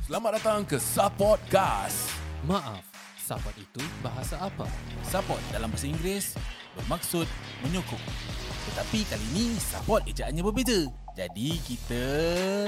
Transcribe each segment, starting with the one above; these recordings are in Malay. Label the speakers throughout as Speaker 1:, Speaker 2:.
Speaker 1: Selamat datang ke Supportcast.
Speaker 2: Maaf, support itu bahasa apa?
Speaker 1: Support dalam bahasa Inggeris bermaksud menyokong. Tetapi kali ini support ejaannya berbeza. Jadi kita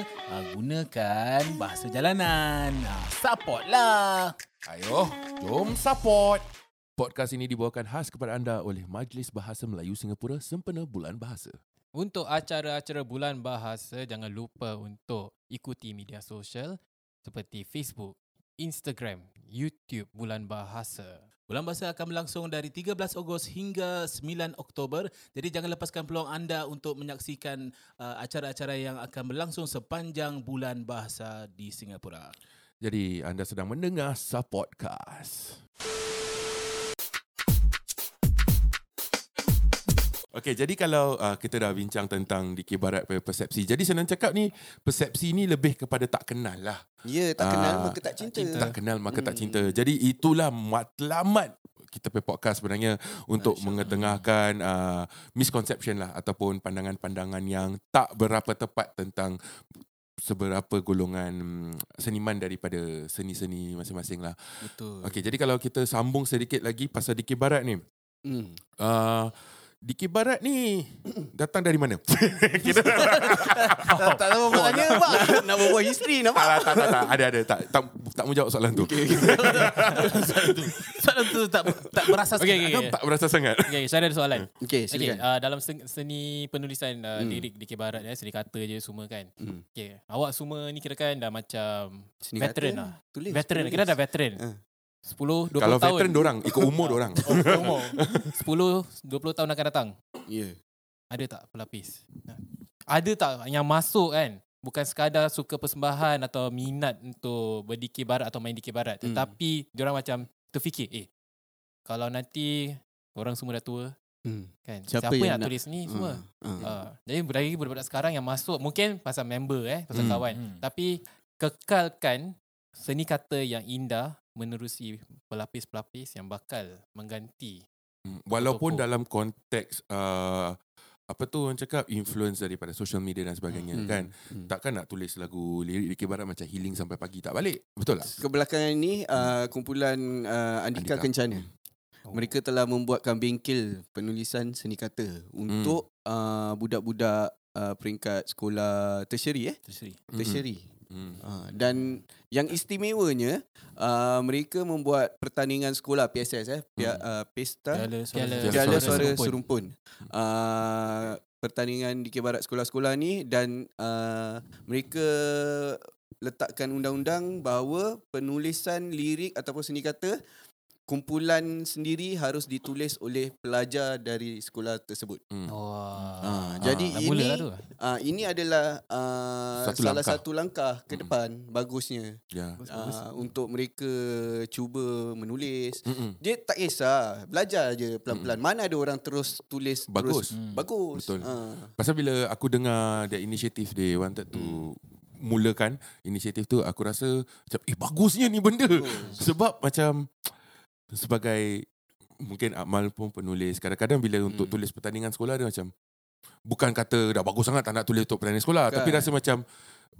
Speaker 1: uh, gunakan bahasa jalanan. Uh, support lah.
Speaker 3: Ayo, jom support. Podcast ini dibawakan khas kepada anda oleh Majlis Bahasa Melayu Singapura sempena Bulan Bahasa.
Speaker 2: Untuk acara-acara bulan bahasa, jangan lupa untuk ikuti media sosial seperti Facebook, Instagram, YouTube Bulan Bahasa.
Speaker 1: Bulan Bahasa akan berlangsung dari 13 Ogos hingga 9 Oktober. Jadi jangan lepaskan peluang anda untuk menyaksikan uh, acara-acara yang akan berlangsung sepanjang Bulan Bahasa di Singapura.
Speaker 3: Jadi anda sedang mendengar Supportcast. Okey, jadi kalau uh, kita dah bincang tentang dikir barat persepsi. Jadi senang cakap ni, persepsi ni lebih kepada tak kenal lah.
Speaker 4: Ya, tak kenal
Speaker 3: Ah,
Speaker 4: maka tak cinta.
Speaker 3: Tak kenal maka tak cinta. Jadi itulah matlamat kita punya podcast sebenarnya untuk mengetengahkan uh, misconception lah ataupun pandangan-pandangan yang tak berapa tepat tentang seberapa golongan mm, seniman daripada seni-seni masing-masing lah.
Speaker 1: Betul.
Speaker 3: Okey, jadi kalau kita sambung sedikit lagi pasal Dikir Barat ni.
Speaker 4: Hmm.
Speaker 3: Uh, Dikir Barat ni datang dari mana? kita
Speaker 4: Tak, tak tahu apa tanya apa. Nak berbual history
Speaker 3: tak,
Speaker 4: nampak?
Speaker 3: tak, tak, tak, ada ada tak tak tak mau jawab soalan tu. Okay.
Speaker 1: Soalan tu tak tak berasas.
Speaker 2: Okey, okey, okey.
Speaker 3: tak berasa sangat.
Speaker 2: Okay, saya ada soalan.
Speaker 4: Okey,
Speaker 2: Okay,
Speaker 4: silakan.
Speaker 2: uh, dalam sen- seni penulisan uh,
Speaker 4: Hmm.
Speaker 2: lirik di Barat ya, seni kata je semua kan.
Speaker 4: Hmm.
Speaker 2: Okay, awak semua ni kira kan dah macam
Speaker 4: Seni
Speaker 2: veteran
Speaker 4: kata,
Speaker 2: lah.
Speaker 4: Tulis.
Speaker 2: veteran.
Speaker 4: tulis.
Speaker 2: Kita dah veteran.
Speaker 4: Ah.
Speaker 2: 10, 20
Speaker 3: Kalau
Speaker 2: tahun.
Speaker 3: veteran dorang ikut umur dorang.
Speaker 2: Oh, umur. 10, 20 tahun akan datang.
Speaker 4: Ya.
Speaker 2: Ada tak pelapis? Ada tak yang masuk kan? Bukan sekadar suka persembahan atau minat untuk berdikir barat atau main dikir barat.
Speaker 4: Hmm.
Speaker 2: Tetapi diorang macam terfikir, eh, kalau nanti orang semua dah tua,
Speaker 4: Hmm.
Speaker 2: kan?
Speaker 4: Siapa
Speaker 2: Siapa,
Speaker 4: yang
Speaker 2: yang, nak
Speaker 4: nak-
Speaker 2: tulis ni semua?
Speaker 4: Hmm.
Speaker 2: Uh, jadi dari budak-budak sekarang yang masuk mungkin pasal member eh, pasal
Speaker 3: Hmm,
Speaker 2: kawan.
Speaker 1: hmm.
Speaker 2: Tapi kekalkan seni kata yang indah menerusi pelapis-pelapis yang bakal mengganti.
Speaker 3: Hmm, Walaupun
Speaker 2: Tokoh.
Speaker 3: dalam konteks uh, apa tu orang cakap influence daripada social media dan sebagainya
Speaker 4: Hmm.
Speaker 3: kan.
Speaker 4: Hmm.
Speaker 3: Takkan nak tulis lagu lirik Dikir Barat macam healing sampai pagi tak balik. Betul tak?
Speaker 4: Kebelakangan ini uh, kumpulan uh, Andika,
Speaker 3: Andika.
Speaker 4: Kencana.
Speaker 2: Oh.
Speaker 4: Mereka telah membuatkan bengkel penulisan seni kata untuk uh, budak-budak uh, peringkat sekolah tertiary eh.
Speaker 3: Mm-mm.
Speaker 4: tertiary.
Speaker 3: Hmm.
Speaker 4: Uh, dan yang istimewanya uh, mereka membuat pertandingan sekolah PSS eh Pia, uh, Pesta
Speaker 1: Piala
Speaker 2: Piala-
Speaker 1: Suara-
Speaker 4: Piala
Speaker 3: Suara
Speaker 4: Suara
Speaker 2: Serumpun.
Speaker 4: Serumpun. Uh, pertandingan di Barat sekolah-sekolah ni dan uh, mereka letakkan undang-undang bahawa penulisan lirik ataupun seni kata kumpulan sendiri harus ditulis oleh pelajar dari sekolah tersebut.
Speaker 3: Hmm.
Speaker 2: Wah.
Speaker 4: Ah, jadi
Speaker 2: dah
Speaker 4: ini
Speaker 2: lah tu.
Speaker 4: uh, ini adalah uh,
Speaker 3: Satu
Speaker 4: salah
Speaker 3: langkah.
Speaker 4: satu langkah ke
Speaker 3: Mm.
Speaker 4: depan bagusnya
Speaker 3: Ya.
Speaker 4: uh, untuk mereka cuba menulis
Speaker 3: Mm-mm.
Speaker 4: dia tak kisah Belajar je pelan-pelan Mana ada orang terus tulis
Speaker 3: Bagus.
Speaker 4: terus,
Speaker 1: Hmm.
Speaker 4: Bagus
Speaker 3: Betul.
Speaker 4: Ah.
Speaker 3: Pasal bila aku dengar dia inisiatif they wanted to mulakan inisiatif tu aku rasa macam eh bagusnya ni benda.
Speaker 4: Bagus.
Speaker 3: Sebab macam sebagai mungkin Amal pun penulis kadang-kadang bila untuk
Speaker 4: Hmm.
Speaker 3: tulis pertandingan sekolah dia macam bukan kata dah bagus sangat tak nak tulis untuk pertandingan sekolah
Speaker 4: Bukan.
Speaker 3: tapi rasa macam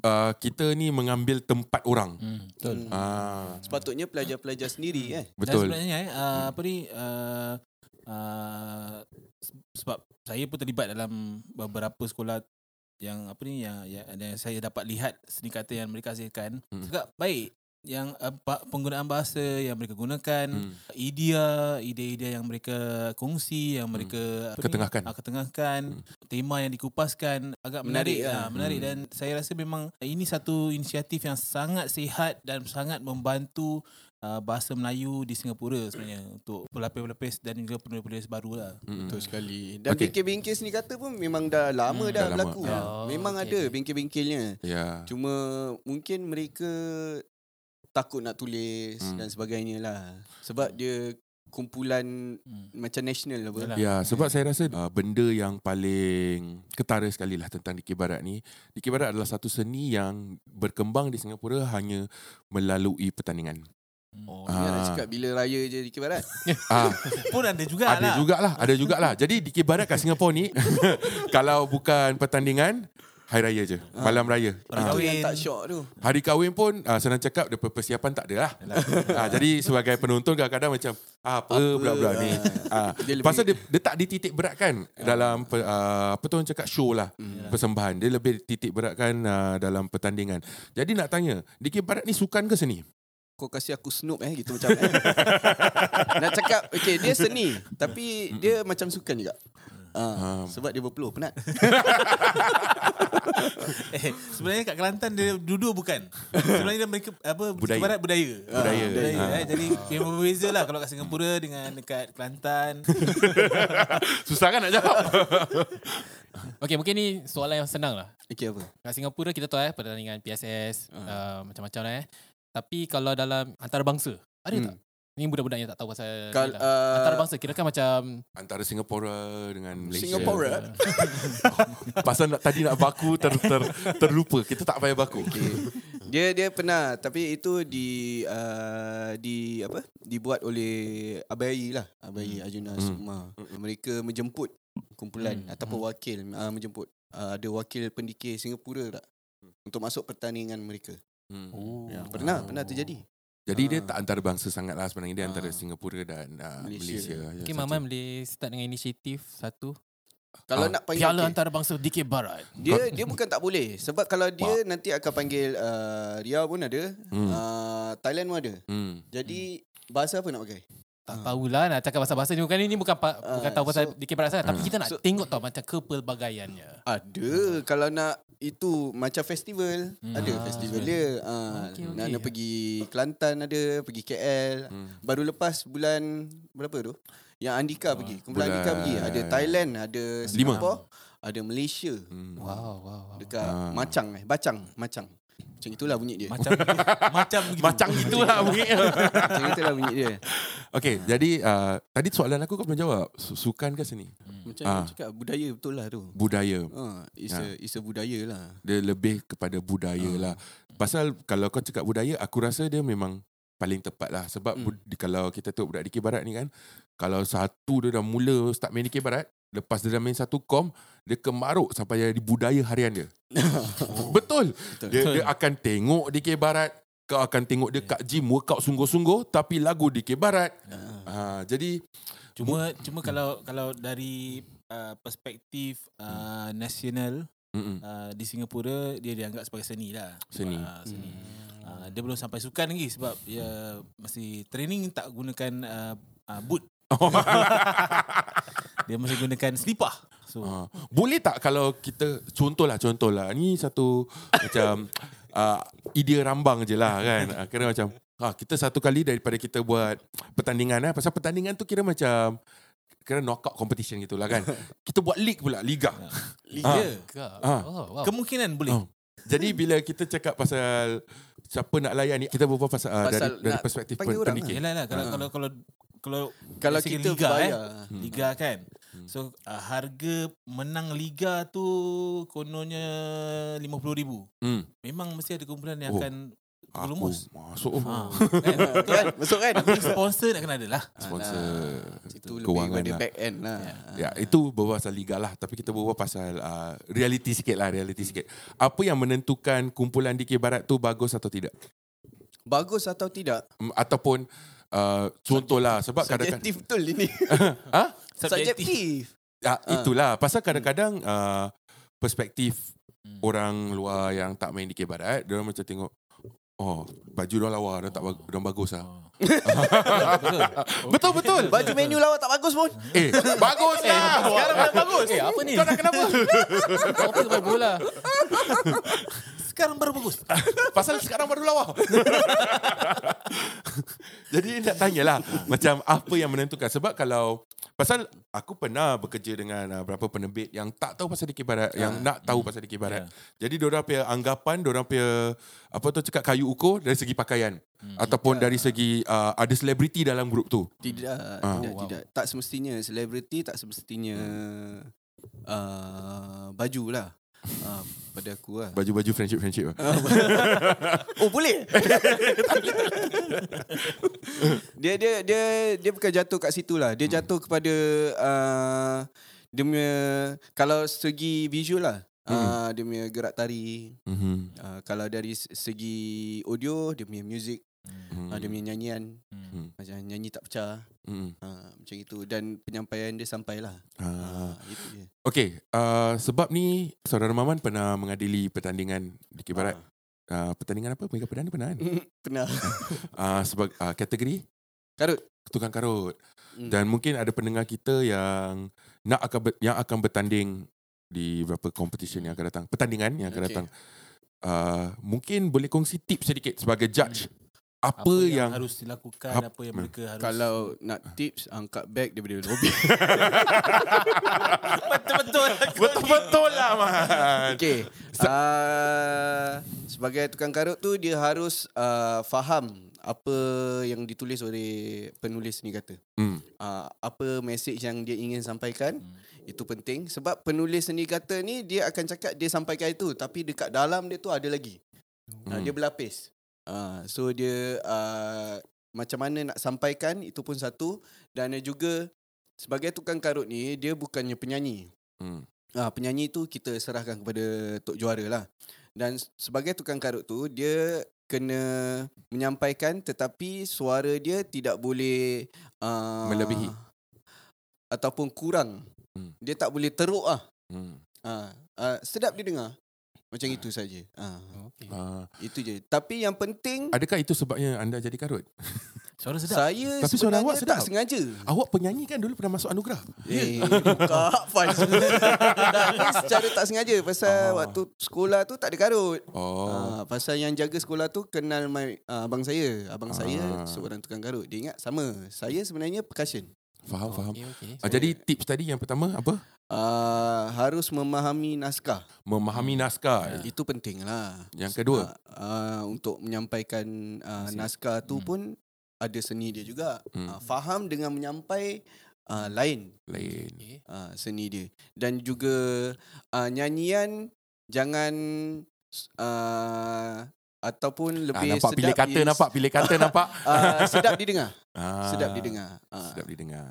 Speaker 3: uh, kita ni mengambil tempat orang.
Speaker 1: Hmm, betul.
Speaker 4: Hmm.
Speaker 3: Ah
Speaker 4: Sepatutnya pelajar-pelajar sendiri eh
Speaker 1: Dan
Speaker 3: betul.
Speaker 1: sebenarnya eh, uh, apa ni uh, uh, se- sebab saya pun terlibat dalam beberapa sekolah yang apa ni yang, yang, yang saya dapat lihat seni kata yang mereka hasilkan.
Speaker 3: Hmm.
Speaker 1: Juga baik yang uh, penggunaan bahasa yang mereka gunakan,
Speaker 3: Hmm.
Speaker 1: idea, ide-ide yang mereka kongsi, yang mereka apa ni,
Speaker 3: Ketengahkan.
Speaker 1: ah, ketengahkan,
Speaker 3: Hmm.
Speaker 1: tema yang dikupaskan agak
Speaker 4: Menarik
Speaker 1: menarik,
Speaker 4: lah.
Speaker 1: ah, menarik
Speaker 3: Hmm.
Speaker 1: dan saya rasa memang ini satu inisiatif yang sangat sihat dan sangat membantu uh, bahasa Melayu di Singapura sebenarnya untuk pelapis-pelapis dan juga penulis-penulis baru lah.
Speaker 3: Mm-mm.
Speaker 4: Betul sekali Dan
Speaker 3: Okey.
Speaker 4: bengkel-bengkel seni kata pun Memang dah lama
Speaker 1: Hmm,
Speaker 4: dah
Speaker 3: dah lama.
Speaker 4: berlaku
Speaker 2: Ya.
Speaker 4: Memang
Speaker 2: Oh,
Speaker 4: ada
Speaker 2: okey.
Speaker 4: bengkel-bengkelnya
Speaker 3: Ya.
Speaker 4: Cuma mungkin mereka takut nak tulis
Speaker 3: Hmm.
Speaker 4: dan sebagainya lah. Sebab dia kumpulan
Speaker 1: Hmm.
Speaker 4: macam national apa.
Speaker 1: Yalah.
Speaker 3: Ya, sebab saya rasa uh, benda yang paling ketara sekali lah tentang Dikir Barat ni. Dikir Barat adalah satu seni yang berkembang di Singapura hanya melalui pertandingan.
Speaker 4: Oh,
Speaker 3: Ah.
Speaker 4: ah. nak cakap bila raya je di Barat.
Speaker 3: Ah,
Speaker 1: Pun ada juga
Speaker 3: ada
Speaker 1: lah.
Speaker 3: jugalah, ada jugalah. Jadi Dikir Barat kat Singapura ni kalau bukan pertandingan Hari raya je. Malam raya. Ah.
Speaker 4: Itu
Speaker 1: kahwin.
Speaker 4: yang tak syok tu.
Speaker 3: Hari kahwin pun uh, senang cakap dia persiapan tak ada lah. uh, jadi sebagai penonton kadang-kadang macam apa, apa pula-pula ni. Uh,
Speaker 4: Dia lebih-
Speaker 3: pasal dia, dia tak dititik beratkan dalam pe- uh, apa tu orang cakap show lah. Persembahan. Dia lebih titik beratkan uh, dalam pertandingan. Jadi nak tanya, Dikir Barat ni sukan ke seni?
Speaker 4: Kau kasih aku snoop eh gitu macam eh. Nak cakap okay dia seni tapi dia macam sukan juga. Ah, sebab dia berpeluh penat.
Speaker 1: Eh, sebenarnya kat Kelantan dia dua-dua bukan. Sebenarnya dia mereka apa
Speaker 3: Budaya.
Speaker 1: Barat budaya.
Speaker 3: Budaya.
Speaker 1: budaya
Speaker 3: Ah.
Speaker 1: eh. Jadi memang berbeza lah kalau kat Singapura dengan dekat Kelantan.
Speaker 3: Susah kan nak jawab?
Speaker 2: Okay, mungkin ni soalan yang senang lah.
Speaker 4: Okay apa?
Speaker 2: Kat Singapura kita tahu eh pertandingan PSS uh, macam-macam lah eh. Tapi kalau dalam antarabangsa, ada
Speaker 4: Hmm.
Speaker 2: tak? Ni budak-budak yang tak tahu pasal
Speaker 4: Kal-
Speaker 2: lah.
Speaker 4: uh,
Speaker 2: antarabangsa kira kan macam
Speaker 3: Antara Singapura dengan Malaysia.
Speaker 4: Singapura?
Speaker 3: Pasal nak, tadi nak baku ter, ter, terlupa. Kita tak payah baku.
Speaker 4: Okay. Dia dia pernah tapi itu di uh, di apa? Dibuat oleh Abai lah, Abai
Speaker 3: Hmm.
Speaker 4: Arjuna Sukma. Mereka menjemput kumpulan
Speaker 2: Hmm.
Speaker 4: ataupun wakil uh, menjemput uh, ada wakil pendikir Singapura tak untuk masuk pertandingan mereka.
Speaker 3: Hmm.
Speaker 2: oh.
Speaker 4: Ya, pernah pernah terjadi.
Speaker 3: Jadi dia
Speaker 4: Ah.
Speaker 3: tak antara bangsa sangat lah sebenarnya. Dia antara
Speaker 4: Ah.
Speaker 3: Singapura dan uh,
Speaker 4: Malaysia.
Speaker 3: Malaysia.
Speaker 2: Okay,
Speaker 3: Ya,
Speaker 2: Maman
Speaker 3: satu.
Speaker 2: boleh start dengan inisiatif satu.
Speaker 4: Kalau
Speaker 3: Ah,
Speaker 4: nak panggil
Speaker 2: Piala
Speaker 4: okay.
Speaker 2: antarabangsa DK Barat.
Speaker 4: Dia dia bukan tak boleh sebab kalau dia nanti akan panggil uh, Riau pun ada,
Speaker 3: Hmm.
Speaker 4: uh, Thailand pun ada.
Speaker 3: Hmm.
Speaker 4: Jadi bahasa apa nak pakai?
Speaker 2: Tak tahulah nak cakap pasal bahasa ni bukan ini bukan pa, bukan
Speaker 4: Ah,
Speaker 2: tahu pasal
Speaker 4: so-
Speaker 2: Barat sangat tapi kita nak
Speaker 4: So-
Speaker 2: tengok tau macam kepelbagaiannya.
Speaker 4: Ada kalau nak itu macam festival,
Speaker 1: Hmm.
Speaker 4: ada
Speaker 2: Ah.
Speaker 4: festival dia. Uh,
Speaker 2: Okey,
Speaker 4: nak,
Speaker 2: okey.
Speaker 4: nak pergi Kelantan ada, pergi KL.
Speaker 3: Hmm.
Speaker 4: Baru lepas bulan berapa tu? Yang Andika pergi. Kumpulan Andika pergi. Ada Thailand, ada
Speaker 3: Lima.
Speaker 4: Singapura, ada Malaysia.
Speaker 3: Hmm.
Speaker 2: Wow, wow, wow.
Speaker 4: Dekat
Speaker 3: Ah.
Speaker 4: Macang eh, Bacang, Macang. Macam itulah bunyi dia.
Speaker 1: Macam macam begitu.
Speaker 3: Macam itulah bunyinya.
Speaker 4: Macam itulah bunyi dia.
Speaker 3: Okay, jadi uh, tadi soalan aku kau belum jawab. Su- Sukan ke seni?
Speaker 4: Macam
Speaker 3: Ah.
Speaker 4: ah. cakap budaya betul lah tu.
Speaker 3: Budaya.
Speaker 4: Ha, it's,
Speaker 3: Ah.
Speaker 4: a, it's a budaya lah.
Speaker 3: Dia lebih kepada budaya lah. Pasal kalau kau cakap budaya, aku rasa dia memang paling tepat lah. Sebab
Speaker 4: Hmm.
Speaker 3: bud- kalau kita tengok budak DK Barat ni kan, kalau satu dia dah mula start main DK Barat, lepas dia dah main satu kom, dia kemaruk sampai jadi budaya harian dia. Betul.
Speaker 4: Betul.
Speaker 3: Dia, dia akan tengok DK Barat, kau akan tengok dia kat gym workout sungguh-sungguh tapi lagu DK Barat. Ha, jadi
Speaker 1: Cuma cuma kalau kalau dari uh, perspektif uh, nasional
Speaker 3: mm-mm.
Speaker 1: uh, di Singapura dia dianggap sebagai seni lah.
Speaker 3: Seni.
Speaker 1: Uh, seni. Uh, dia belum sampai sukan lagi sebab dia masih training tak gunakan uh, uh, boot. dia masih gunakan selipar. So
Speaker 3: Ha. Boleh tak kalau kita contohlah contohlah ni satu macam uh, idea rambang je lah kan. Uh, kira macam ha, kita satu kali daripada kita buat pertandingan eh pasal pertandingan tu kira macam kira knockout competition gitulah kan. Kita buat league pula, liga.
Speaker 1: liga.
Speaker 2: Ke?
Speaker 3: Ah.
Speaker 2: Oh, wow.
Speaker 1: Kemungkinan boleh.
Speaker 3: Oh. Jadi bila kita cakap pasal siapa nak layan ni, kita berbual pasal, uh, dari,
Speaker 4: Pasal
Speaker 3: dari
Speaker 4: nak
Speaker 3: perspektif
Speaker 4: panggil
Speaker 3: pen-
Speaker 4: orang
Speaker 3: pendikir.
Speaker 1: Yalah lah kalau
Speaker 4: Ah.
Speaker 1: kalau kalau kalau
Speaker 4: Kalau kita
Speaker 1: liga eh,
Speaker 4: bayar.
Speaker 1: liga kan. So uh, harga menang liga tu kononnya 50,000.
Speaker 3: Hmm.
Speaker 1: Memang mesti ada kumpulan yang
Speaker 3: Oh.
Speaker 1: akan
Speaker 3: Aku
Speaker 1: lumus.
Speaker 3: masuk
Speaker 1: Ha. kan?
Speaker 4: Kan? Masuk kan?
Speaker 1: Tapi sponsor nak kena ada lah.
Speaker 3: sponsor
Speaker 4: Itu lebih
Speaker 3: kewangan
Speaker 4: pada
Speaker 3: lah.
Speaker 4: back end lah.
Speaker 3: Ya, itu berbual pasal liga lah. Tapi kita berbual pasal uh, reality sikit lah, reality sikit. Apa yang menentukan kumpulan DK Barat tu bagus atau tidak?
Speaker 4: Bagus atau tidak?
Speaker 3: Mm, Ataupun uh, contohlah, sebab kadang-kadang...
Speaker 4: Subjektif betul ini.
Speaker 3: Ha?
Speaker 4: Subjektif.
Speaker 3: Ya,
Speaker 4: Ah.
Speaker 3: itulah. Pasal kadang-kadang uh, perspektif
Speaker 1: Hmm.
Speaker 3: orang luar yang tak main DK Barat, dia orang macam tengok, oh, baju dia lawa, dia tak bag- dia bagus lah.
Speaker 1: Oh.
Speaker 3: Betul, betul.
Speaker 4: Baju menu lawa tak bagus pun.
Speaker 3: Eh, bagus lah. Sekarang dah bagus.
Speaker 2: Eh, apa ni?
Speaker 3: Kau nak kenapa?
Speaker 2: Topik main bola.
Speaker 1: Sekarang baru bagus.
Speaker 3: Pasal sekarang baru lawa. Jadi nak tanyalah macam apa yang menentukan sebab kalau pasal aku pernah bekerja dengan uh, beberapa penerbit yang tak tahu pasal DK Barat, yang nak tahu pasal DK Barat. Jadi diorang punya anggapan, diorang punya apa tu cakap kayu ukur dari segi pakaian ataupun dari segi uh, ada selebriti dalam grup tu.
Speaker 4: Tidak,
Speaker 3: Ah.
Speaker 4: tidak,
Speaker 2: Oh, wow.
Speaker 4: tidak. Tak semestinya selebriti, tak semestinya uh, baju lah. Uh, pada aku lah.
Speaker 3: Baju-baju friendship-friendship.
Speaker 4: Oh boleh. dia dia dia dia bukan jatuh kat situ lah. Dia jatuh kepada uh, dia punya kalau segi visual lah. uh, dia punya gerak tari.
Speaker 3: Mhm.
Speaker 4: Uh, kalau dari se- segi audio, dia punya music,
Speaker 3: Mhm.
Speaker 4: uh, dia punya nyanyian.
Speaker 1: Hmm.
Speaker 4: Macam nyanyi tak pecah.
Speaker 3: Mhm.
Speaker 4: Uh, macam itu. Dan penyampaian dia sampailah.
Speaker 3: Ah.
Speaker 4: Uh, itu je.
Speaker 3: Okey, uh, sebab ni saudara Maman pernah mengadili pertandingan di Kibarat. Uh, pertandingan apa? Mega Perdana pernah kan?
Speaker 4: Ah. Pernah.
Speaker 3: Uh, sebagai uh, kategori
Speaker 4: Karut.
Speaker 3: tukang karut.
Speaker 4: Hmm.
Speaker 3: Dan mungkin ada pendengar kita yang nak akan ber, yang akan bertanding di beberapa competition yang akan datang. Pertandingan yang akan
Speaker 4: Okey.
Speaker 3: datang. Uh, mungkin boleh kongsi tips sedikit sebagai judge. Apa,
Speaker 1: Apa
Speaker 3: yang,
Speaker 1: yang, harus dilakukan,
Speaker 3: Ap-
Speaker 1: apa yang mereka harus
Speaker 4: Kalau nak tips, angkat beg daripada lobby.
Speaker 1: betul-betul
Speaker 3: betul-betul lah man.
Speaker 4: Okay. Uh, sebagai tukang karut tu, dia harus uh, faham apa yang ditulis oleh penulis ni kata.
Speaker 3: Hmm.
Speaker 4: Uh, apa message yang dia ingin sampaikan. Itu penting. Sebab penulis seni kata ni, dia akan cakap dia sampaikan itu. Tapi dekat dalam dia tu ada lagi. Uh,
Speaker 3: Hmm.
Speaker 4: dia berlapis. Uh, so dia uh, macam mana nak sampaikan itu pun satu dan juga sebagai tukang karut ni dia bukannya penyanyi.
Speaker 3: Hmm.
Speaker 4: Ah penyanyi tu kita serahkan kepada tok juara lah. Dan sebagai tukang karut tu dia kena menyampaikan tetapi suara dia tidak boleh uh,
Speaker 3: Melebihi.
Speaker 4: ataupun kurang.
Speaker 3: Hmm.
Speaker 4: Dia tak boleh teruk ah.
Speaker 3: Hmm.
Speaker 4: Ah, ah, sedap dia dengar. Macam itu saja. Ah,
Speaker 2: Okey.
Speaker 3: Uh,
Speaker 4: itu je. Tapi yang penting
Speaker 3: adakah itu sebabnya anda jadi karut?
Speaker 1: Suara sedap.
Speaker 4: saya
Speaker 3: Tapi suara
Speaker 4: sebenarnya
Speaker 3: awak sedap.
Speaker 4: tak sengaja.
Speaker 3: Awak penyanyi kan dulu pernah masuk anugerah.
Speaker 4: Eh, buka fun sebenarnya. Tak, ni secara tak sengaja pasal
Speaker 3: Ah.
Speaker 4: waktu sekolah tu tak ada karut.
Speaker 3: Oh.
Speaker 4: Ah, pasal yang jaga sekolah tu kenal my, ah, abang saya. Abang
Speaker 3: Ah.
Speaker 4: saya seorang tukang karut. Dia ingat sama. Saya sebenarnya percussion.
Speaker 3: Faham, faham.
Speaker 2: Okey, okey.
Speaker 3: Ah, jadi tips tadi yang pertama apa?
Speaker 4: Uh, harus memahami naskah.
Speaker 3: Memahami naskah.
Speaker 4: Itu penting lah.
Speaker 3: Yang kedua?
Speaker 4: Uh, uh, untuk menyampaikan uh, naskah tu
Speaker 1: Hmm.
Speaker 4: pun ada seni dia juga.
Speaker 3: Hmm.
Speaker 4: Uh, faham dengan menyampai uh, lain
Speaker 3: Lain.
Speaker 2: Okey.
Speaker 4: uh, seni dia. Dan juga uh, nyanyian jangan uh, ataupun
Speaker 3: Ah,
Speaker 4: lebih
Speaker 3: nampak
Speaker 4: sedap
Speaker 3: pilih kata
Speaker 4: is-
Speaker 3: nampak pilih kata nampak.
Speaker 4: Uh, sedap didengar.
Speaker 3: Ah,
Speaker 4: Sedap didengar. Uh,
Speaker 3: Sedap didengar.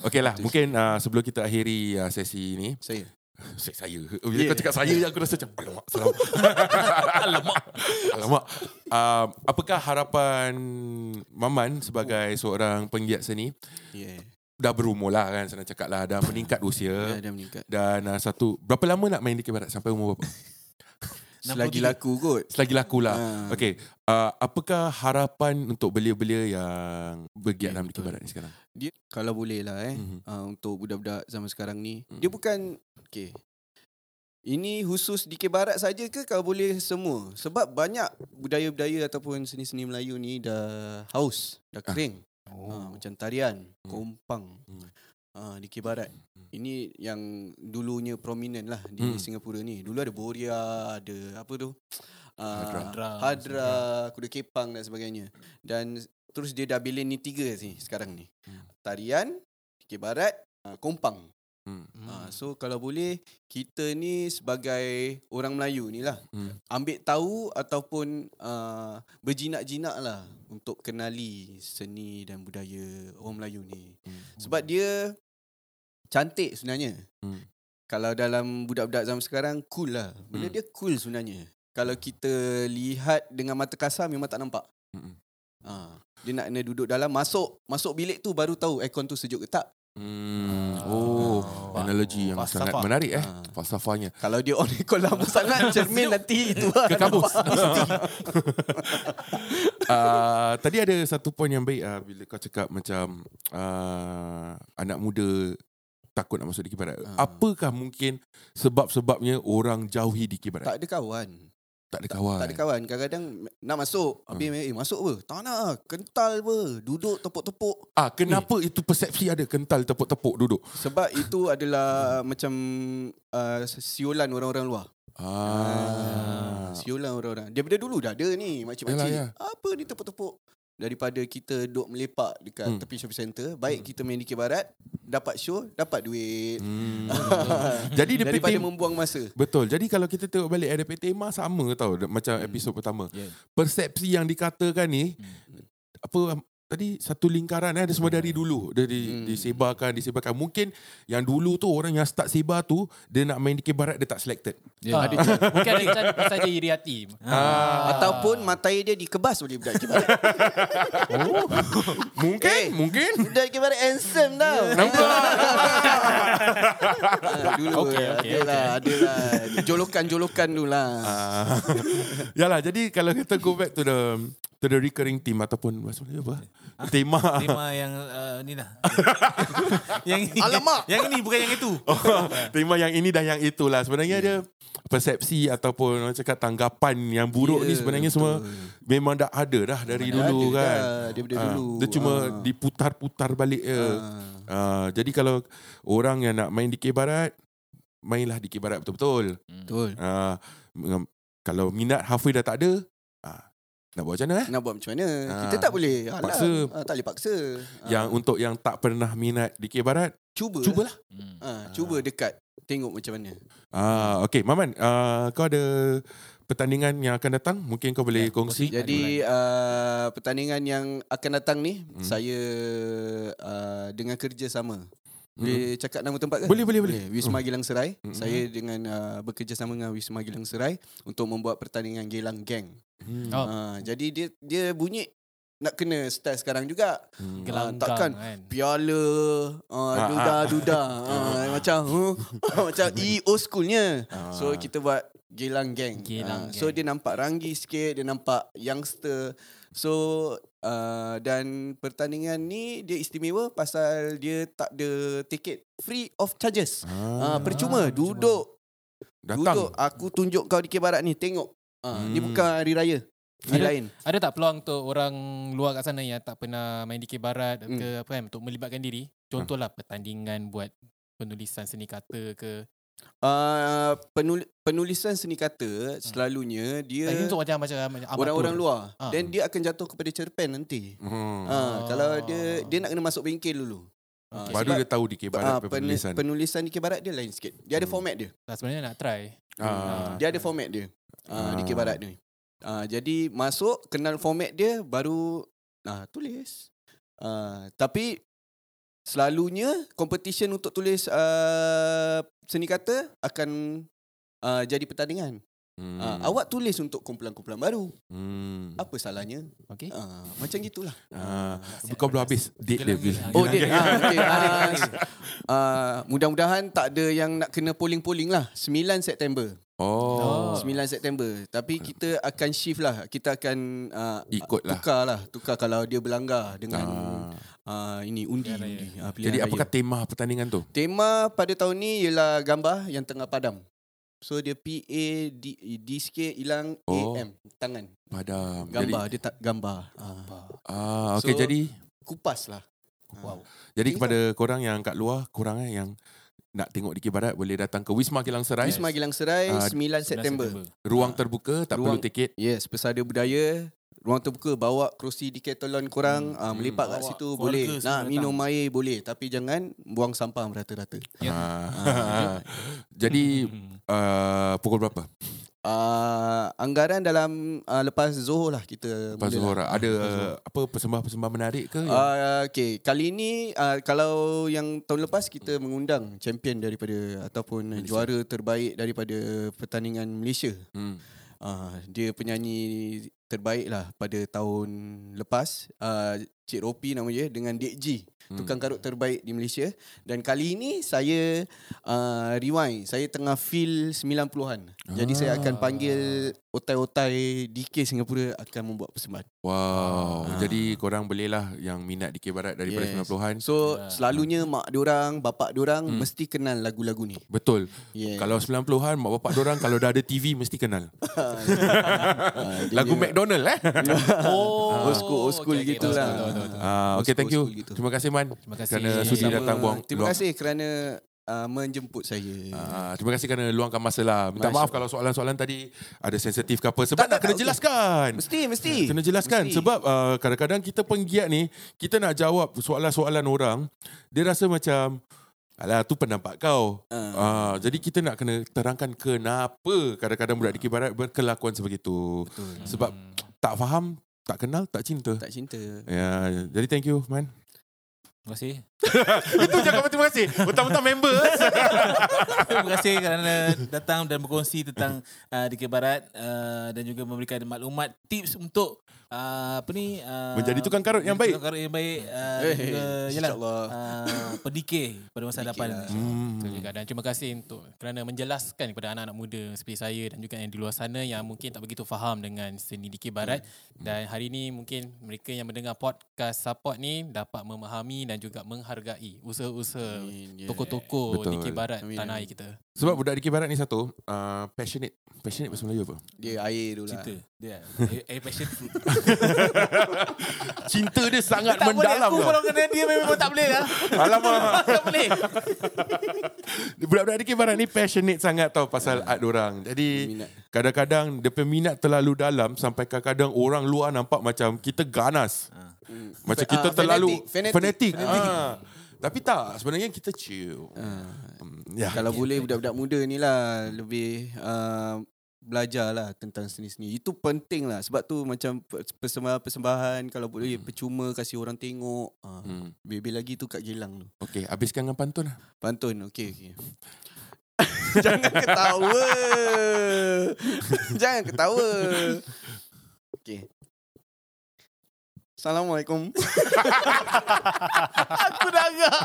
Speaker 3: Okeylah, mungkin uh, sebelum kita akhiri uh, sesi ni,
Speaker 4: Saya.
Speaker 3: saya saya. Bila
Speaker 4: Yeah.
Speaker 3: kau cakap saya aku rasa macam alamak salam. alamak. Alamak. Uh, apakah harapan Maman sebagai seorang penggiat seni
Speaker 4: Yeah.
Speaker 3: dah berumur lah kan senang cakap lah dah meningkat
Speaker 4: Dah,
Speaker 3: usia
Speaker 4: dah meningkat.
Speaker 3: dan uh, satu berapa lama nak main di Kibarat sampai umur berapa?
Speaker 4: Selagi
Speaker 1: 63.
Speaker 4: laku kot.
Speaker 3: Selagi laku lah.
Speaker 4: Ah.
Speaker 3: Okey, uh, apakah harapan untuk belia-belia yang bergiat dalam Dikir
Speaker 4: betul.
Speaker 3: Barat ni sekarang?
Speaker 4: Dia kalau boleh lah eh
Speaker 3: Mhm.
Speaker 4: uh, untuk budak-budak zaman sekarang ni.
Speaker 3: Mhm.
Speaker 4: Dia bukan okey. Ini khusus di Barat saja ke kalau boleh semua? Sebab banyak budaya-budaya ataupun seni-seni Melayu ni dah haus, dah
Speaker 3: Ah.
Speaker 4: kering.
Speaker 1: Oh.
Speaker 4: Uh, macam tarian,
Speaker 3: Hmm.
Speaker 4: kompang.
Speaker 3: Hmm.
Speaker 4: Uh, di Barat.
Speaker 3: Hmm.
Speaker 4: Ini yang dulunya prominent lah di
Speaker 3: Hmm.
Speaker 4: Singapura ni. Dulu ada Boria, ada apa tu? Uh,
Speaker 3: Hadra.
Speaker 1: Hadra.
Speaker 4: Hadra, Kuda Kepang dan sebagainya. Dan terus dia dah bilin ni tiga sih sekarang ni.
Speaker 3: Hmm.
Speaker 4: Tarian, Fikir Barat, uh, Kompang.
Speaker 3: Hmm.
Speaker 2: Hmm.
Speaker 4: Uh, so kalau boleh kita ni sebagai orang Melayu ni lah
Speaker 3: Hmm.
Speaker 4: ambil tahu ataupun uh, berjinak-jinak lah untuk kenali seni dan budaya orang Melayu ni.
Speaker 3: Hmm.
Speaker 4: Sebab dia cantik sebenarnya.
Speaker 3: Hmm.
Speaker 4: Kalau dalam budak-budak zaman sekarang cool lah. Benda
Speaker 3: Hmm.
Speaker 4: dia cool sebenarnya. Kalau kita lihat dengan mata kasar memang tak nampak.
Speaker 3: Hmm.
Speaker 4: Ha, dia nak kena duduk dalam masuk masuk bilik tu baru tahu aircon tu sejuk ke tak.
Speaker 3: Hmm.
Speaker 1: Ah.
Speaker 3: Oh,
Speaker 1: Oh.
Speaker 3: analogi yang
Speaker 1: Falsafah.
Speaker 3: sangat menarik eh.
Speaker 4: Ah.
Speaker 3: Falsafahnya.
Speaker 4: Kalau dia on aircon lama sangat cermin nanti itu lah.
Speaker 3: Ke kabus. uh, tadi ada satu poin yang baik uh, bila kau cakap macam uh, anak muda takut nak masuk di Barat.
Speaker 4: Ah.
Speaker 3: Apakah mungkin sebab-sebabnya orang jauhi di Barat?
Speaker 4: Tak ada kawan.
Speaker 3: Tak ada kawan.
Speaker 4: Tak ada kawan. Kadang-kadang nak masuk. Habis eh masuk apa? Tak nak. Kental apa? Duduk tepuk-tepuk.
Speaker 3: Ah, kenapa itu persepsi ada kental tepuk-tepuk duduk?
Speaker 4: Sebab itu adalah macam uh, siulan orang-orang luar.
Speaker 3: Ah.
Speaker 4: Siulan orang-orang. Daripada dulu dah ada ni makcik-makcik.
Speaker 3: Yalah, ya.
Speaker 4: Apa ni tepuk-tepuk? Daripada kita duk melepak dekat
Speaker 3: Hmm.
Speaker 4: tepi shopping center, baik kita main di Barat, dapat show, dapat duit.
Speaker 3: Hmm. Jadi dia
Speaker 4: Daripada
Speaker 3: PT
Speaker 4: membuang masa.
Speaker 3: Betul. Jadi kalau kita tengok balik RDP tema sama tau macam
Speaker 4: Hmm.
Speaker 3: episod pertama.
Speaker 1: Yeah.
Speaker 3: Persepsi yang dikatakan ni
Speaker 1: Hmm.
Speaker 3: apa tadi satu lingkaran eh, dia semua dari dulu dia di,
Speaker 4: Hmm.
Speaker 3: disebarkan disebarkan mungkin yang dulu tu orang yang start sebar tu dia nak main di Barat dia tak selected
Speaker 2: Ah, ada chance. Mungkin ada chance pasal dia iri hati.
Speaker 3: ah.
Speaker 4: Ataupun mata air dia dikebas oleh budak kibarat.
Speaker 3: mungkin
Speaker 4: Eh.
Speaker 3: mungkin
Speaker 4: budak kibarat handsome tau.
Speaker 3: nampak
Speaker 4: Ah, dulu
Speaker 2: Okey,
Speaker 4: okay,
Speaker 2: okey,
Speaker 4: okay, adalah, adalah jolokan-jolokan dulu lah.
Speaker 3: Ah. Yalah jadi kalau kita go back to the to the recurring theme ataupun apa? Tema.
Speaker 1: Tema yang uh, ni lah. yang ini.
Speaker 4: Alamak.
Speaker 1: Yang ini bukan yang itu.
Speaker 3: Oh, tema yang ini dan yang itulah. Sebenarnya dia persepsi ataupun orang cakap tanggapan yang buruk
Speaker 4: Ya,
Speaker 3: ni sebenarnya semua memang dah ada dah dari
Speaker 4: Memang
Speaker 3: dulu
Speaker 4: ada
Speaker 3: kan.
Speaker 4: dah, daripada
Speaker 3: Ah,
Speaker 4: dulu.
Speaker 3: Dia cuma
Speaker 4: Ah.
Speaker 3: diputar-putar balik je. Ah, jadi kalau orang yang nak main di K Barat, mainlah di K Barat betul-betul.
Speaker 4: Betul.
Speaker 3: Mengam- kalau minat halfway dah tak ada, nak buat macam mana eh?
Speaker 4: Nak buat macam mana?
Speaker 3: Ah.
Speaker 4: Kita tak boleh. Alah.
Speaker 3: Paksa.
Speaker 4: Ah, tak boleh paksa.
Speaker 3: Yang untuk yang tak pernah minat di K Barat,
Speaker 4: cuba.
Speaker 3: cubalah.
Speaker 1: Hmm.
Speaker 4: Ah, cuba dekat. Tengok macam mana.
Speaker 3: Ah, okay, Maman, ah, kau ada pertandingan yang akan datang? Mungkin kau boleh kongsi.
Speaker 4: Jadi uh, pertandingan yang akan datang ni
Speaker 3: Hmm.
Speaker 4: saya uh, dengan kerjasama.
Speaker 3: Hmm.
Speaker 4: Boleh cakap nama tempat ke?
Speaker 3: Boleh, boleh, boleh.
Speaker 4: Wisma Gilang Serai.
Speaker 3: Hmm.
Speaker 4: Saya dengan uh, bekerjasama dengan Wisma Gilang Serai untuk membuat pertandingan Gilang Gang.
Speaker 3: Hmm.
Speaker 2: Oh.
Speaker 4: Uh, jadi dia dia bunyi nak kena style sekarang juga.
Speaker 3: Hmm.
Speaker 2: Gelanggang
Speaker 4: takkan.
Speaker 2: kan.
Speaker 4: Piala uh,
Speaker 3: Ah,
Speaker 4: duda-duda uh, macam huh? macam EO schoolnya.
Speaker 3: Ah.
Speaker 4: So kita buat Gilang Gang.
Speaker 2: Gilang
Speaker 4: Ah, so dia nampak ranggi sikit, dia nampak youngster. So uh, dan pertandingan ni dia istimewa pasal dia tak ada tiket free of charges. Ah,
Speaker 3: Ah,
Speaker 4: percuma
Speaker 2: percuma.
Speaker 4: duduk
Speaker 3: datang.
Speaker 4: duduk aku tunjuk kau di K Barat ni tengok. Ah, ni
Speaker 3: Hmm.
Speaker 4: bukan hari raya. Ni
Speaker 2: Ada-
Speaker 4: lain.
Speaker 2: Ada tak peluang untuk orang luar kat sana yang tak pernah main di K Barat
Speaker 4: Hmm.
Speaker 2: ke apa kan untuk melibatkan diri? Contohlah pertandingan buat penulisan seni kata ke.
Speaker 4: Uh, penul- penulisan seni kata selalunya dia
Speaker 2: Yeah. untuk macam macam amatur.
Speaker 4: orang-orang luar
Speaker 2: Ah.
Speaker 4: dan dia akan jatuh kepada cerpen nanti.
Speaker 3: Hmm.
Speaker 4: Ah, kalau dia dia nak kena masuk bengkel dulu. Ah,
Speaker 3: Baru
Speaker 4: sebab,
Speaker 3: dia tahu di K Barat
Speaker 4: ah,
Speaker 3: apa
Speaker 4: pen-
Speaker 3: penulisan.
Speaker 4: penulisan di K Barat dia lain sikit. Dia ada
Speaker 3: Hmm.
Speaker 4: format dia.
Speaker 2: Nah, sebenarnya nak try.
Speaker 3: Ah.
Speaker 4: Dia ada format dia. Ah, di K
Speaker 3: Ah.
Speaker 4: Barat ni. Ah, jadi masuk kenal format dia baru ah, tulis. Ah, tapi selalunya competition untuk tulis ah, seni kata akan ah, jadi pertandingan.
Speaker 3: Hmm.
Speaker 4: Ah, awak tulis untuk kumpulan-kumpulan baru.
Speaker 3: Hmm.
Speaker 4: Apa salahnya?
Speaker 2: Okey.
Speaker 4: Ah, macam gitulah.
Speaker 3: Ah, kau belum habis date dia. Bil.
Speaker 4: Oh, dia. Ah, okay. ah, ah, mudah-mudahan tak ada yang nak kena polling-polling lah. 9 September.
Speaker 3: Oh.
Speaker 4: 9 September. Tapi kita akan shift lah. Kita akan uh,
Speaker 3: Ikut lah.
Speaker 4: tukar lah. Tukar kalau dia berlanggar dengan
Speaker 3: Ah.
Speaker 4: Uh, ini undi.
Speaker 2: Pilihan raya.
Speaker 4: undi. Uh,
Speaker 3: Jadi apakah tema pertandingan tu?
Speaker 4: tema pada tahun ni ialah gambar yang tengah padam. So dia P A D D sikit hilang
Speaker 3: Oh.
Speaker 4: A M tangan.
Speaker 3: Padam.
Speaker 4: Gambar
Speaker 3: Jadi,
Speaker 4: dia tak gambar. Uh,
Speaker 3: ah, okay,
Speaker 4: So-
Speaker 3: jadi
Speaker 4: kupas lah.
Speaker 2: Wow.
Speaker 3: jadi
Speaker 4: Tinggal.
Speaker 3: kepada korang yang kat luar, korang eh yang nak tengok di K Barat boleh datang ke Wisma Kilang Serai.
Speaker 4: Wisma Gilang Serai
Speaker 3: Ah,
Speaker 4: 9 September.
Speaker 3: Ruang
Speaker 4: Ah.
Speaker 3: terbuka, tak
Speaker 4: Ruang-
Speaker 3: perlu tiket.
Speaker 4: Yes, pesada budaya. Ruang terbuka bawa kerusi decathlon korang hmm. uh, melepak kat
Speaker 1: Bawa
Speaker 4: situ
Speaker 1: keluarga
Speaker 4: boleh. Nak
Speaker 1: datang.
Speaker 4: minum air boleh tapi jangan buang sampah merata-rata.
Speaker 2: Ya.
Speaker 3: Ah. jadi uh, pukul berapa?
Speaker 4: Uh, anggaran dalam uh, lepas Zohor lah kita
Speaker 3: Lepas
Speaker 4: mula
Speaker 3: Zuhur
Speaker 4: lah.
Speaker 3: ada
Speaker 4: Zuhur.
Speaker 3: apa persembahan-persembahan menarik ke?
Speaker 4: Uh, okay, kali ni uh, kalau yang tahun lepas kita mengundang champion daripada ataupun
Speaker 3: Malaysia.
Speaker 4: juara terbaik daripada pertandingan Malaysia.
Speaker 3: hmm.
Speaker 4: Uh, dia penyanyi terbaik lah pada tahun lepas. Uh, Cik Ropi nama dia dengan Dek G.
Speaker 3: Hmm.
Speaker 4: Tukang karut terbaik di Malaysia. Dan kali ini saya uh, rewind. Saya tengah feel 90-an. Jadi saya akan
Speaker 2: Ah.
Speaker 4: panggil otai-otai DK Singapura akan membuat persembahan.
Speaker 3: Wow.
Speaker 4: Ah.
Speaker 3: Jadi korang bolehlah yang minat di K Barat daripada
Speaker 4: Yes.
Speaker 3: 90-an.
Speaker 4: So
Speaker 2: Ya.
Speaker 4: selalunya mak diorang, bapak diorang
Speaker 3: Hmm.
Speaker 4: mesti kenal lagu-lagu ni.
Speaker 3: Betul.
Speaker 4: Yeah.
Speaker 3: Kalau 90-an mak bapak dorang kalau dah ada TV mesti kenal.
Speaker 4: Ah,
Speaker 3: Lagu McDonald eh.
Speaker 2: Oh,
Speaker 4: Old school, old school
Speaker 2: okey,
Speaker 4: gitu
Speaker 3: Ah, okay, thank you.
Speaker 4: gitu.
Speaker 3: Terima kasih Man.
Speaker 2: Terima kasih.
Speaker 3: Kerana sudi datang buang.
Speaker 4: Terima kasih kerana uh, menjemput saya.
Speaker 3: Ah, terima kasih kerana luangkan masa lah. Minta
Speaker 4: Masya
Speaker 3: maaf kalau soalan-soalan tadi ada sensitif ke apa. Sebab
Speaker 4: Tak,
Speaker 3: nak
Speaker 4: tak,
Speaker 3: kena
Speaker 4: tak,
Speaker 3: jelaskan.
Speaker 4: Mesti, mesti.
Speaker 3: Kena jelaskan
Speaker 4: Mesti.
Speaker 3: sebab uh, kadang-kadang kita penggiat ni kita nak jawab soalan-soalan orang dia rasa macam alah tu pendapat kau.
Speaker 4: Ah.
Speaker 3: Uh, jadi kita nak kena terangkan kenapa kadang-kadang budak di Barat berkelakuan sebegitu.
Speaker 4: Betul.
Speaker 3: Sebab tak faham tak kenal, tak cinta.
Speaker 4: Tak cinta.
Speaker 3: Ya, jadi thank you, man.
Speaker 1: Terima kasih.
Speaker 3: Itu cakap terima kasih. Utang-utang member.
Speaker 1: Terima kasih kerana datang dan berkongsi tentang uh, DK Barat uh, dan juga memberikan maklumat tips untuk uh, apa ni uh,
Speaker 3: Menjadi tukang karut yang baik.
Speaker 1: Tukang karut yang baik uh,
Speaker 4: Eh,
Speaker 1: juga yalah
Speaker 4: insyaAllah.
Speaker 1: uh, pendikir pada masa
Speaker 4: Pendikir
Speaker 1: hadapan.
Speaker 4: lah.
Speaker 3: Hmm.
Speaker 2: Juga dan terima kasih untuk kerana menjelaskan kepada anak-anak muda seperti saya dan juga yang di luar sana yang mungkin tak begitu faham dengan seni dikir barat dan hari ini mungkin mereka yang mendengar podcast support ni dapat memahami dan juga menghargai usaha-usaha
Speaker 4: Amin, ya.
Speaker 2: tokoh-tokoh
Speaker 3: Betul.
Speaker 2: dikir barat
Speaker 4: Amin,
Speaker 2: tanah air kita.
Speaker 3: Sebab budak di Barat ni satu, uh, passionate. Passionate bahasa Melayu apa?
Speaker 4: Dia air tu lah.
Speaker 1: Cinta. Dia air, air passion.
Speaker 3: Cinta dia sangat
Speaker 1: tak boleh
Speaker 3: mendalam
Speaker 1: aku
Speaker 3: tau.
Speaker 1: kalau kena dia memang tak boleh lah.
Speaker 3: Alamak.
Speaker 1: tak boleh.
Speaker 3: Budak-budak di Barat ni passionate sangat tau pasal art orang. Jadi
Speaker 4: Minat.
Speaker 3: kadang-kadang dia peminat terlalu dalam sampai kadang-kadang orang luar nampak macam kita ganas.
Speaker 4: Hmm.
Speaker 3: Macam kita
Speaker 4: ah,
Speaker 3: terlalu
Speaker 4: fanatik,
Speaker 3: fanatik.
Speaker 4: fanatik.
Speaker 3: Ah. Tapi tak, sebenarnya kita chill.
Speaker 4: Ah.
Speaker 3: Hmm, ya.
Speaker 4: Kalau boleh budak-budak muda ni lah lebih uh, belajar lah tentang seni-seni. Itu penting lah. Sebab tu macam pe- persembahan-persembahan kalau boleh percuma kasih orang tengok. Uh,
Speaker 3: Hmm.
Speaker 4: Lagi tu kat Gelang tu.
Speaker 3: Okey, habiskan dengan pantun lah.
Speaker 4: Pantun. Okey, okey. Jangan ketawa. Jangan ketawa. Okey. Assalamualaikum. Aku dah agak.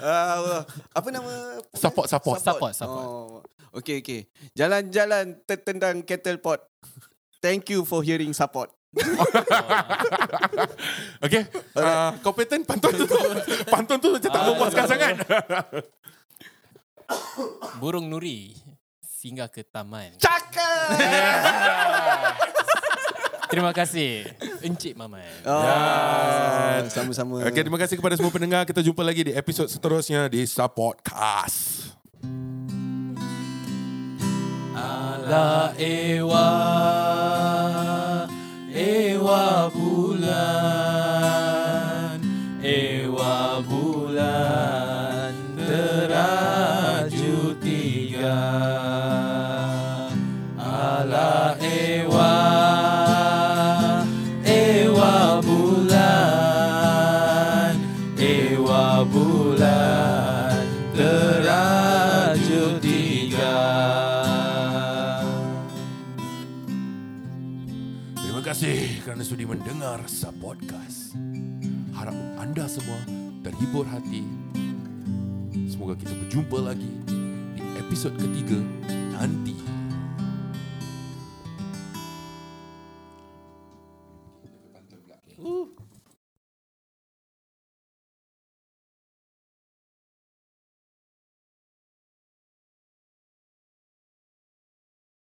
Speaker 4: Uh, apa nama?
Speaker 3: Support, support.
Speaker 2: Support, support.
Speaker 4: Oh. Okey, okey. Jalan-jalan tertendang kettle pot. Thank you for hearing support.
Speaker 3: Okey, uh, kompeten pantun tu. pantun tu macam tak memuaskan sangat.
Speaker 2: Burung nuri singgah ke taman.
Speaker 4: Cakap.
Speaker 2: Terima kasih Encik Maman.
Speaker 4: Oh,
Speaker 3: Ya.
Speaker 4: sama-sama.
Speaker 3: Okey, terima kasih kepada semua pendengar. Kita jumpa lagi di episod seterusnya di Supportcast.
Speaker 2: Ala ewa Ewa bulan Ewa bulan
Speaker 3: sudi mendengar Supportcast. Harap anda semua terhibur hati. Semoga kita berjumpa lagi di episod ketiga.